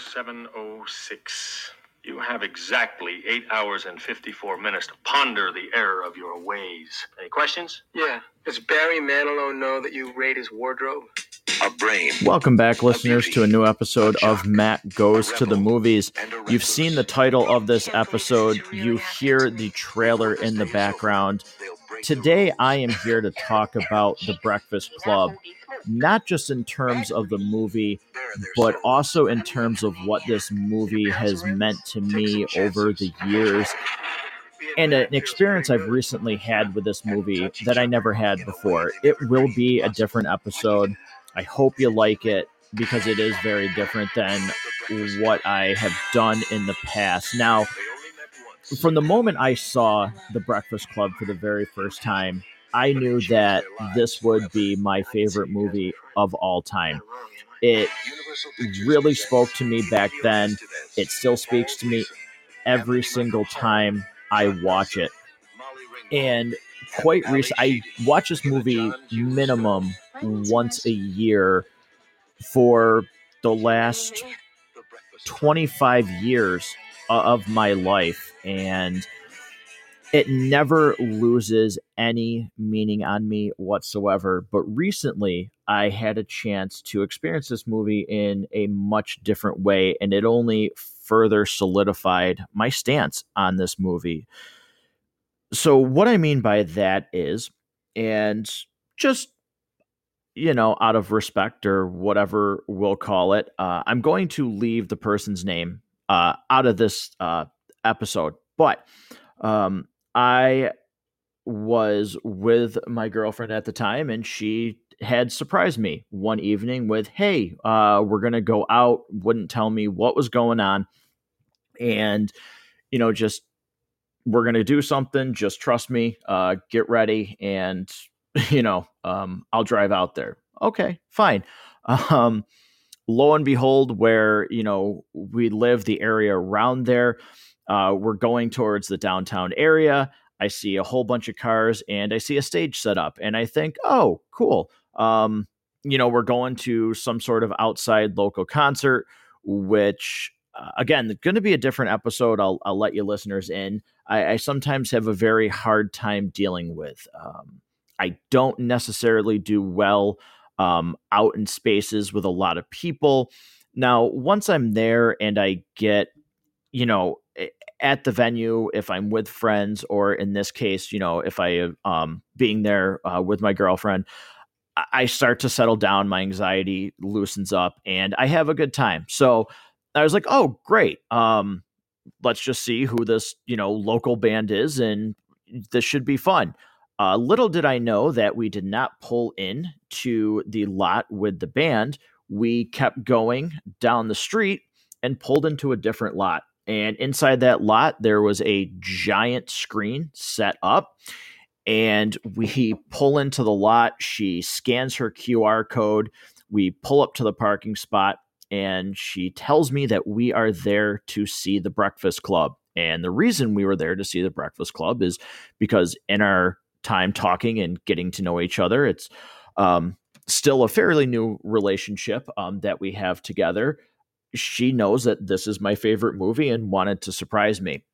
706. You have exactly eight hours and 54 minutes to ponder the error of your ways. Any questions? Yeah. Does Barry Manilow know that you raid his wardrobe? A brain. Welcome back, listeners, to a new episode of Matt Goes to the Movies. You've seen the title of this episode, you hear the trailer in the background. Today, I am here to talk about The Breakfast Club, not just in terms of the movie, but also in terms of what this movie has meant to me over the years and an experience I've recently had with this movie that I never had before. It will be a different episode. I hope you like it because it is very different than what I have done in the past. Now, from the moment I saw The Breakfast Club for the very first time, I knew that this would be my favorite movie of all time. It really spoke to me back then. It still speaks to me every single time I watch it. And quite recent, I watch this movie minimum once a year for the last 25 years of my life. And it never loses any meaning on me whatsoever. But recently, I had a chance to experience this movie in a much different way, and it only further solidified my stance on this movie. So, what I mean by that is, and just you know, out of respect or whatever we'll call it, uh, I'm going to leave the person's name uh, out of this uh, episode. But um, I was with my girlfriend at the time, and she had surprised me one evening with, "Hey, uh, we're gonna go out." Wouldn't tell me what was going on, and you know, just we're gonna do something. Just trust me. Uh, get ready, and you know, um, I'll drive out there. Okay, fine. Um, lo and behold, where you know we live, the area around there, uh, we're going towards the downtown area. I see a whole bunch of cars and I see a stage set up, and I think, oh, cool. Um, you know, we're going to some sort of outside local concert, which uh, again, going to be a different episode. I'll, I'll let you listeners in. I, I sometimes have a very hard time dealing with. Um, I don't necessarily do well um, out in spaces with a lot of people. Now, once I'm there and I get, you know, at the venue, if I'm with friends, or in this case, you know, if I um being there uh, with my girlfriend, I start to settle down. My anxiety loosens up, and I have a good time. So I was like, oh, great. Um, let's just see who this you know local band is, and this should be fun. Uh, little did I know that we did not pull in to the lot with the band. We kept going down the street and pulled into a different lot. And inside that lot, there was a giant screen set up. And we pull into the lot. She scans her QR code. We pull up to the parking spot, and she tells me that we are there to see the Breakfast Club. And the reason we were there to see the Breakfast Club is because in our time talking and getting to know each other. It's um, still a fairly new relationship um, that we have together. She knows that this is my favorite movie and wanted to surprise me,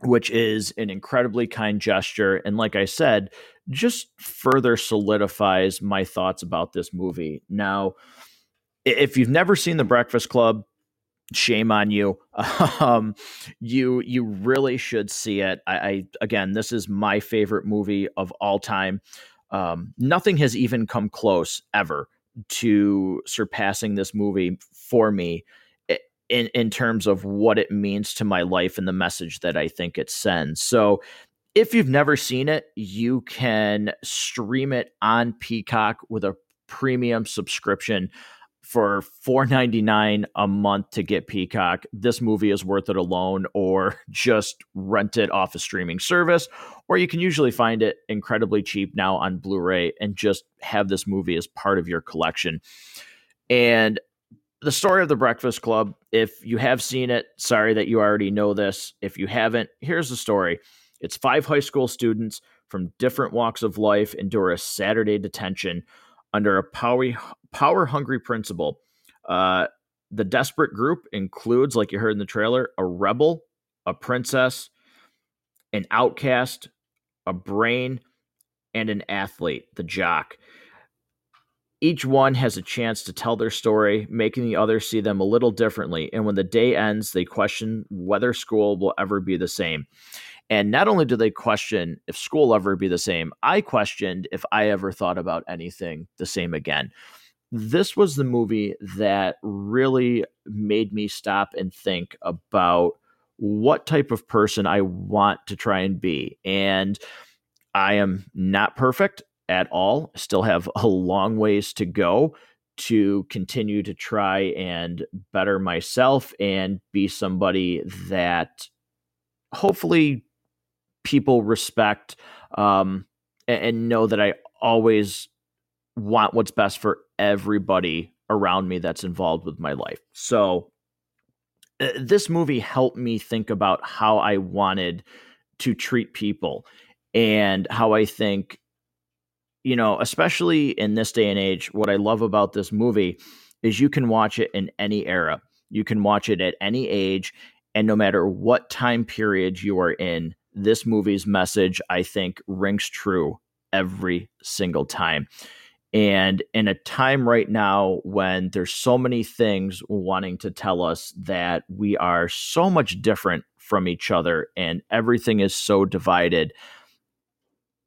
which is an incredibly kind gesture. And like I said, just further solidifies my thoughts about this movie. Now, if you've never seen The Breakfast Club, shame on you. Um, you you really should see it. I, I, again, this is my favorite movie of all time. Um, nothing has even come close ever to surpassing this movie for me eh, in in terms of what it means to my life and the message that I think it sends. So. If you've never seen it, you can stream it on Peacock with a premium subscription for $4.99 a month to get Peacock, this movie is worth it alone, or just rent it off a streaming service. Or you can usually find it incredibly cheap now on Blu ray and just have this movie as part of your collection. And the story of the Breakfast Club, if you have seen it, sorry that you already know this. If you haven't, here's the story it's five high school students from different walks of life endure a Saturday detention under a power power hungry principal. Uh, The desperate group includes, like you heard in the trailer, a rebel, a princess, an outcast, a brain, and an athlete, the jock. Each one has a chance to tell their story, making the others see them a little differently. And when the day ends, they question whether school will ever be the same. And not only do they question if school ever be the same, I questioned if I ever thought about anything the same again. This was the movie that really made me stop and think about what type of person I want to try and be. And I am not perfect at all. Still have a long ways to go to continue to try and better myself and be somebody that hopefully people respect um, and, and know that I always want what's best for everybody around me that's involved with my life. So uh, this movie helped me think about how I wanted to treat people and how I think, you know, especially in this day and age, what I love about this movie is you can watch it in any era. You can watch it at any age. And no matter what time period you are in, this movie's message, I think, rings true every single time. And in a time right now when there's so many things wanting to tell us that we are so much different from each other and everything is so divided,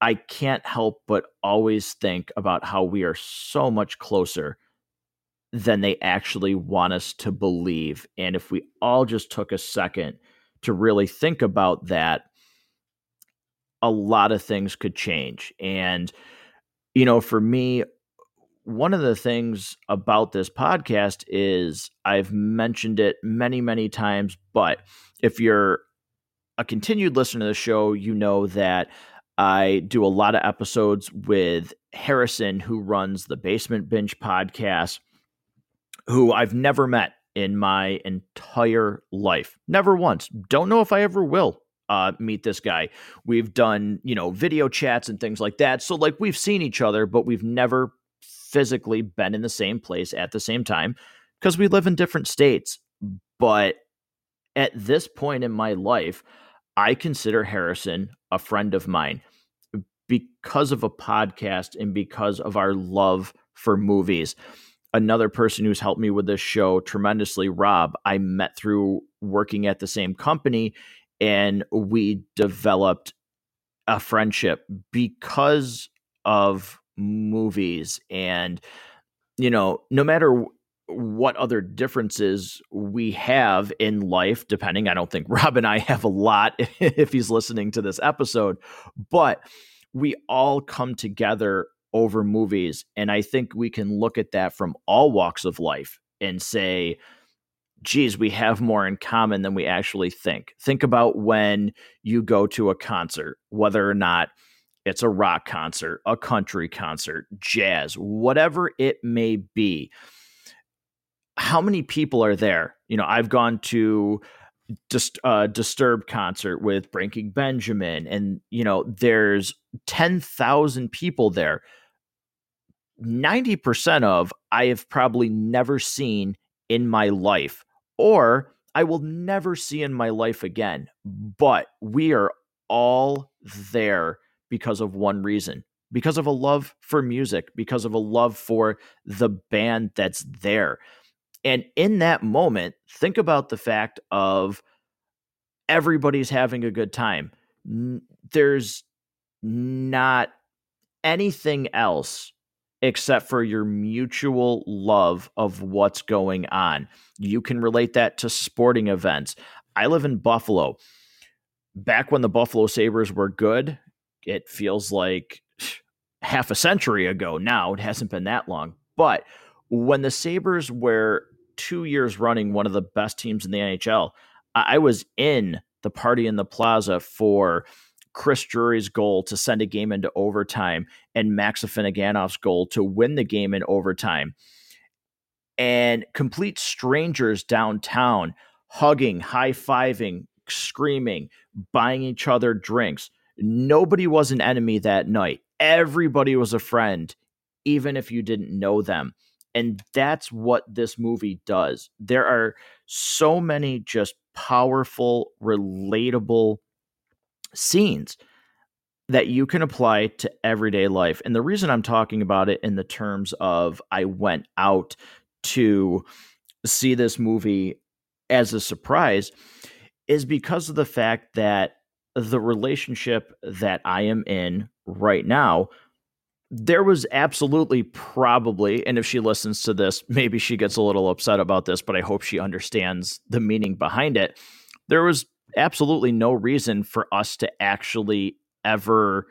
I can't help but always think about how we are so much closer than they actually want us to believe. And if we all just took a second to really think about that, a lot of things could change. And you know, for me, one of the things about this podcast is I've mentioned it many, many times, but if you're a continued listener to the show, you know that I do a lot of episodes with Harrison, who runs the Basement Binge podcast, who I've never met in my entire life. Never once. Don't know if I ever will uh, meet this guy. We've done, you know, video chats and things like that. So, like, we've seen each other, but we've never physically been in the same place at the same time because we live in different states. But at this point in my life, I consider Harrison a friend of mine because of a podcast and because of our love for movies. Another person who's helped me with this show tremendously, Rob, I met through working at the same company and we developed a friendship because of movies and you know no matter what other differences we have in life depending i don't think rob and i have a lot if he's listening to this episode but we all come together over movies and i think we can look at that from all walks of life and say geez, we have more in common than we actually think. Think about when you go to a concert, whether or not it's a rock concert, a country concert, jazz, whatever it may be. How many people are there? You know, I've gone to just uh, Disturbed concert with Breaking Benjamin, and you know, there's ten thousand people there. Ninety percent of I have probably never seen in my life or I will never see in my life again. But we are all there because of one reason because of a love for music, because of a love for the band that's there. And in that moment, think about the fact of everybody's having a good time. There's not anything else except for your mutual love of what's going on. You can relate that to sporting events. I live in Buffalo. Back when the Buffalo Sabres were good, it feels like half a century ago now. It hasn't been that long. But when the Sabres were two years running one of the best teams in the NHL, I was in the party in the plaza for Chris Drury's goal to send a game into overtime and Max Afinogenov's goal to win the game in overtime. And complete strangers downtown hugging, high fiving, screaming, buying each other drinks. Nobody was an enemy that night. Everybody was a friend, even if you didn't know them. And that's what this movie does. There are so many just powerful, relatable scenes that you can apply to everyday life. And the reason I'm talking about it in the terms of I went out to see this movie as a surprise is because of the fact that the relationship that I am in right now there was absolutely probably, and if she listens to this, maybe she gets a little upset about this, but I hope she understands the meaning behind it. There was absolutely no reason for us to actually ever,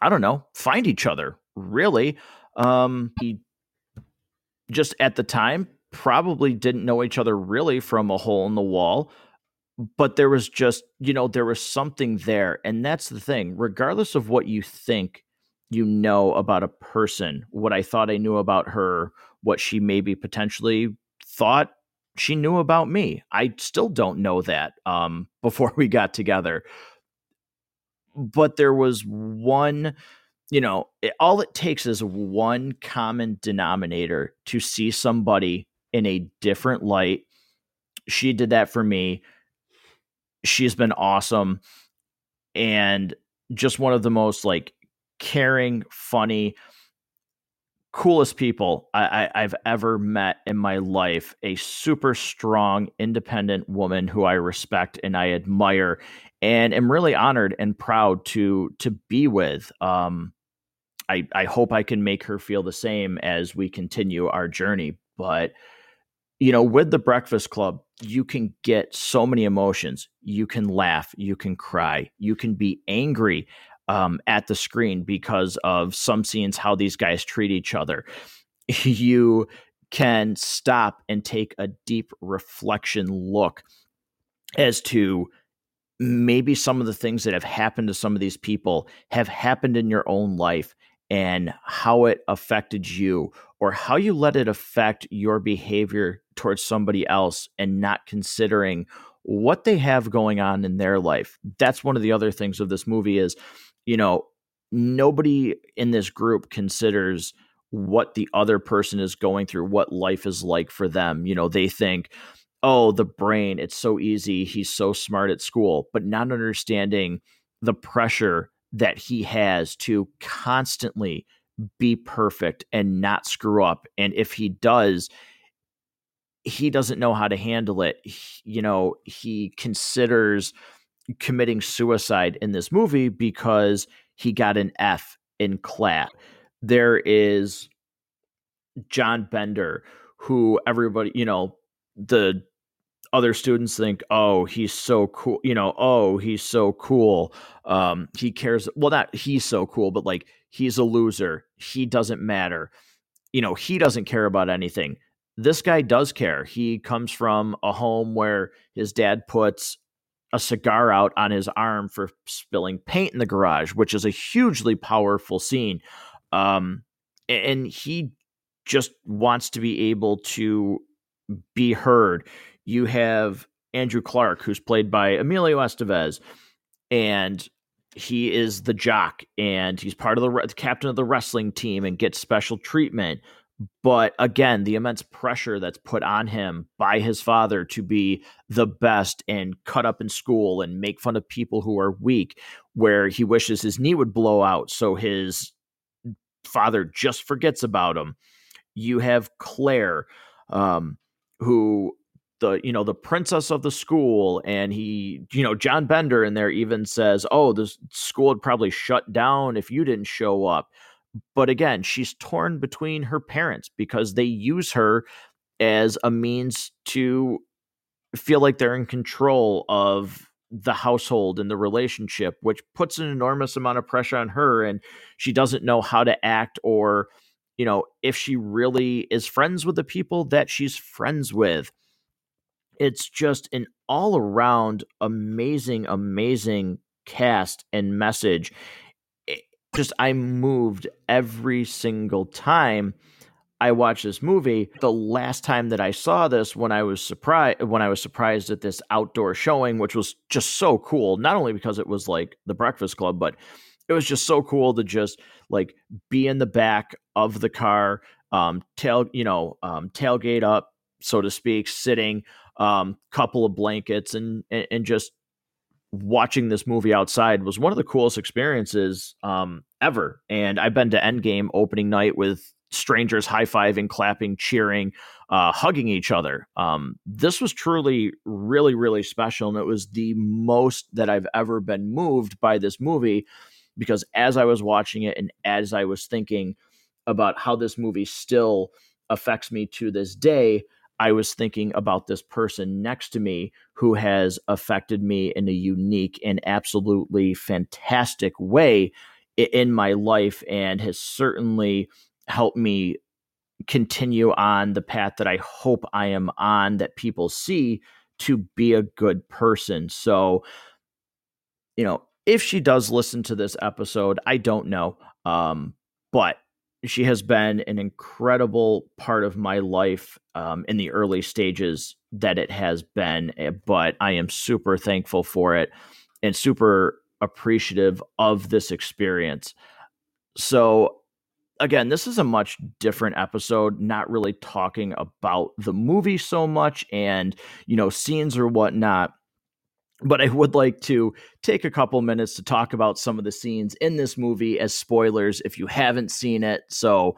I don't know, find each other, really. Um, he just at the time probably didn't know each other really from a hole in the wall but there was just you know there was something there and that's the thing regardless of what you think you know about a person, what I thought I knew about her, what she maybe potentially thought she knew about me. I still don't know that um, before we got together. But there was one, you know, it, all it takes is one common denominator to see somebody in a different light. She did that for me. She's been awesome. And just one of the most like caring, funny, coolest people I, have ever met in my life. A super strong, independent woman who I respect and I admire, and am really honored and proud to to be with. Um, I I hope I can make her feel the same as we continue our journey. But you know, with the Breakfast Club, you can get so many emotions. You can laugh, you can cry, you can be angry um, at the screen because of some scenes how these guys treat each other. You can stop and take a deep reflection look as to maybe some of the things that have happened to some of these people have happened in your own life and how it affected you or how you let it affect your behavior towards somebody else and not considering what they have going on in their life. That's one of the other things of this movie is you know, nobody in this group considers what the other person is going through, what life is like for them. You know, they think, oh, the brain, it's so easy. He's so smart at school, but not understanding the pressure that he has to constantly be perfect and not screw up. And if he does, he doesn't know how to handle it. He, you know, he considers committing suicide in this movie because he got an F in class. There is John Bender, who everybody, you know, the other students think, oh, he's so cool, you know, oh, he's so cool. Um, he cares. Well, not he's so cool, but like he's a loser. He doesn't matter. You know, he doesn't care about anything. This guy does care. He comes from a home where his dad puts a cigar out on his arm for spilling paint in the garage, which is a hugely powerful scene. Um, and he just wants to be able to be heard. You have Andrew Clark, who's played by Emilio Estevez, and he is the jock and he's part of the, the captain of the wrestling team and gets special treatment but again the immense pressure that's put on him by his father to be the best and cut up in school and make fun of people who are weak where he wishes his knee would blow out so his father just forgets about him. You have claire um, who the you know the princess of the school and he you know john bender in there even says oh the school would probably shut down if you didn't show up but again, she's torn between her parents because they use her as a means to feel like they're in control of the household and the relationship, which puts an enormous amount of pressure on her. And she doesn't know how to act or, you know, if she really is friends with the people that she's friends with. It's just an all around amazing, amazing cast and message just I moved every single time I watched this movie. The last time that I saw this when I was surprised when I was surprised at this outdoor showing, which was just so cool, not only because it was like the Breakfast Club, but it was just so cool to just like be in the back of the car um, tail, you know, um, tailgate up, so to speak, sitting, um, couple of blankets, and, and and just watching this movie outside was one of the coolest experiences um, ever. And I've been to Endgame opening night with strangers high fiving, clapping, cheering, uh, hugging each other. Um, this was truly, really, really special. And it was the most that I've ever been moved by this movie because as I was watching it and as I was thinking about how this movie still affects me to this day, I was thinking about this person next to me who has affected me in a unique and absolutely fantastic way in my life and has certainly helped me continue on the path that I hope I am on that people see to be a good person. So, you know, if she does listen to this episode, I don't know. Um, but she has been an incredible part of my life um, in the early stages that it has been. Eh, but I am super thankful for it and super appreciative of this experience. So, again, this is a much different episode, not really talking about the movie so much and, you know, scenes or whatnot but I would like to take a couple minutes to talk about some of the scenes in this movie as spoilers if you haven't seen it. So,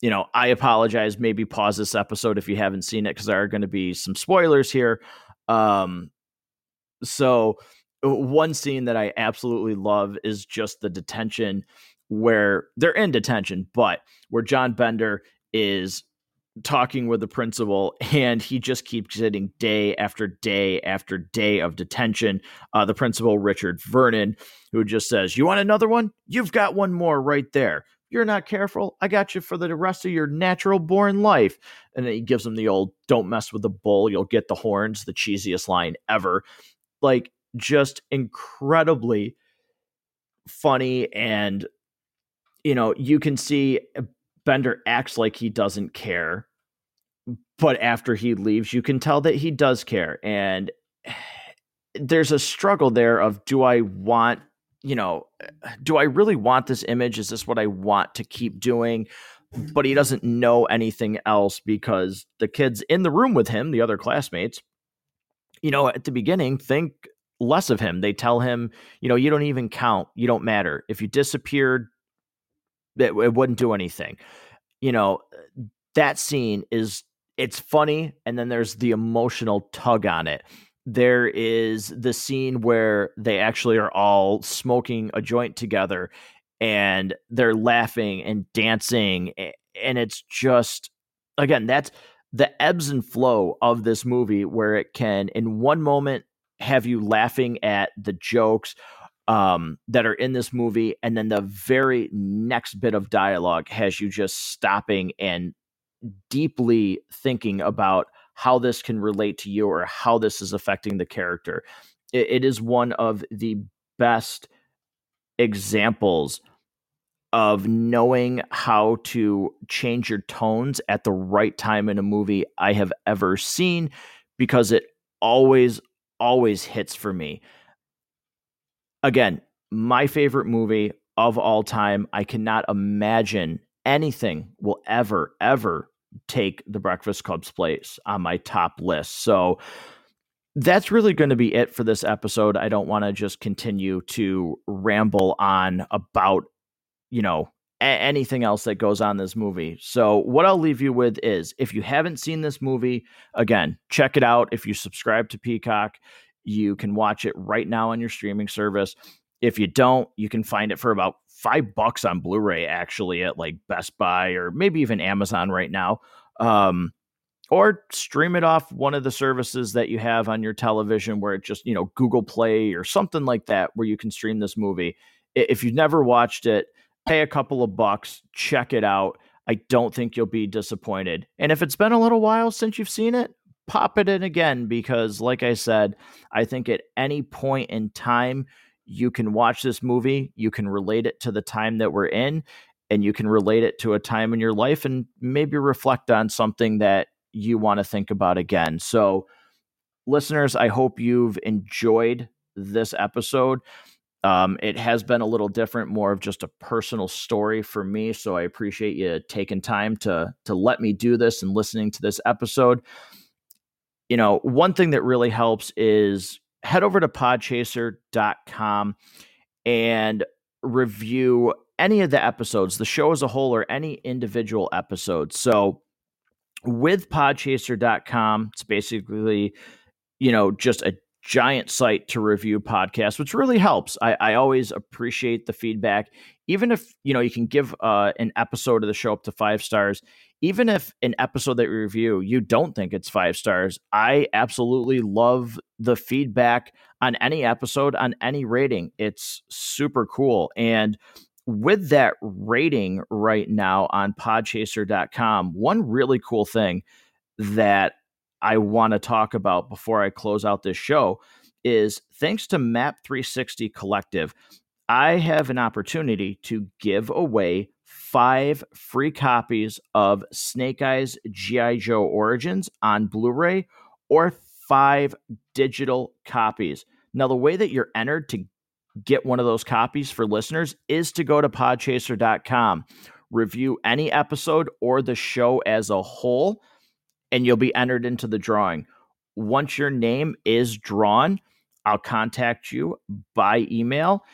you know, I apologize. Maybe pause this episode if you haven't seen it because there are going to be some spoilers here. Um, so, one scene that I absolutely love is just the detention where they're in detention, but where John Bender is talking with the principal, and he just keeps getting day after day after day of detention. Uh, the principal, Richard Vernon, who just says, You want another one? You've got one more right there. You're not careful. I got you for the rest of your natural born life. And then he gives him the old, Don't mess with the bull. You'll get the horns, the cheesiest line ever. Like, just incredibly funny. And, you know, you can see Bender acts like he doesn't care, but after he leaves, you can tell that he does care. And there's a struggle there of do I want, you know, do I really want this image? Is this what I want to keep doing? But he doesn't know anything else because the kids in the room with him, the other classmates, you know, at the beginning, think less of him. They tell him, you know, you don't even count. You don't matter. If you disappeared, it, it wouldn't do anything. You know, that scene is it's funny and then there's the emotional tug on it. There is the scene where they actually are all smoking a joint together and they're laughing and dancing and it's just again that's the ebbs and flow of this movie where it can in one moment have you laughing at the jokes um, that are in this movie, and then the very next bit of dialogue has you just stopping and deeply thinking about how this can relate to you or how this is affecting the character. it, it is one of the best examples of knowing how to change your tones at the right time in a movie I have ever seen because it always, always hits for me again, my favorite movie of all time. I cannot imagine anything will ever, ever take the Breakfast Club's place on my top list. So that's really going to be it for this episode. I don't want to just continue to ramble on about, you know, a- anything else that goes on this movie. So what I'll leave you with is if you haven't seen this movie, again, check it out. If you subscribe to Peacock, you can watch it right now on your streaming service. If you don't, you can find it for about five bucks on Blu-ray actually at like Best Buy or maybe even Amazon right now. Um, or stream it off one of the services that you have on your television where it just, you know, Google Play or something like that where you can stream this movie. If you've never watched it, pay a couple of bucks, check it out. I don't think you'll be disappointed. And if it's been a little while since you've seen it, pop it in again because, like I said, I think at any point in time, you can watch this movie, you can relate it to the time that we're in, and you can relate it to a time in your life and maybe reflect on something that you want to think about again. So, listeners, I hope you've enjoyed this episode. Um, it has been a little different, more of just a personal story for me. So I appreciate you taking time to to let me do this and listening to this episode. You know, one thing that really helps is head over to podchaser.com and review any of the episodes, the show as a whole, or any individual episode. So with podchaser.com, it's basically, you know, just a giant site to review podcasts, which really helps. I, I always appreciate the feedback. Even if, you know, you can give uh, an episode of the show up to five stars, even if an episode that we review, you don't think it's five stars, I absolutely love the feedback on any episode, on any rating. It's super cool. And with that rating right now on podchaser.com, one really cool thing that I want to talk about before I close out this show is thanks to Map 360 Collective, I have an opportunity to give away five free copies of Snake Eyes G.I. Joe Origins on Blu ray or five digital copies. Now, the way that you're entered to get one of those copies for listeners is to go to podchaser.com, review any episode or the show as a whole, and you'll be entered into the drawing. Once your name is drawn, I'll contact you by email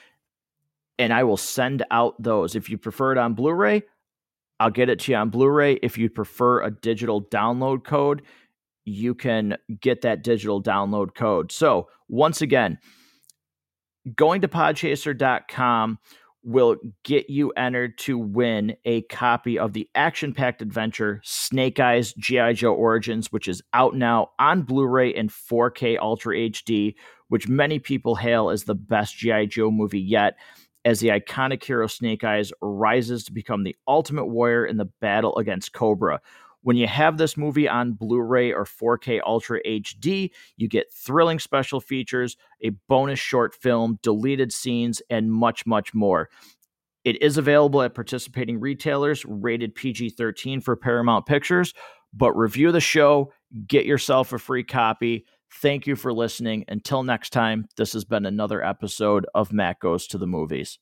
and I will send out those. If you prefer it on Blu ray, I'll get it to you on Blu ray. If you prefer a digital download code, you can get that digital download code. So, once again, going to podchaser.com will get you entered to win a copy of the action packed adventure Snake Eyes G.I. Joe Origins, which is out now on Blu ray and 4K Ultra HD, which many people hail as the best G.I. Joe movie yet. As the iconic hero Snake Eyes rises to become the ultimate warrior in the battle against Cobra. When you have this movie on Blu ray or 4K Ultra HD, you get thrilling special features, a bonus short film, deleted scenes, and much, much more. It is available at participating retailers, rated PG 13 for Paramount Pictures. But review the show, get yourself a free copy. Thank you for listening. Until next time, this has been another episode of Matt Goes to the Movies.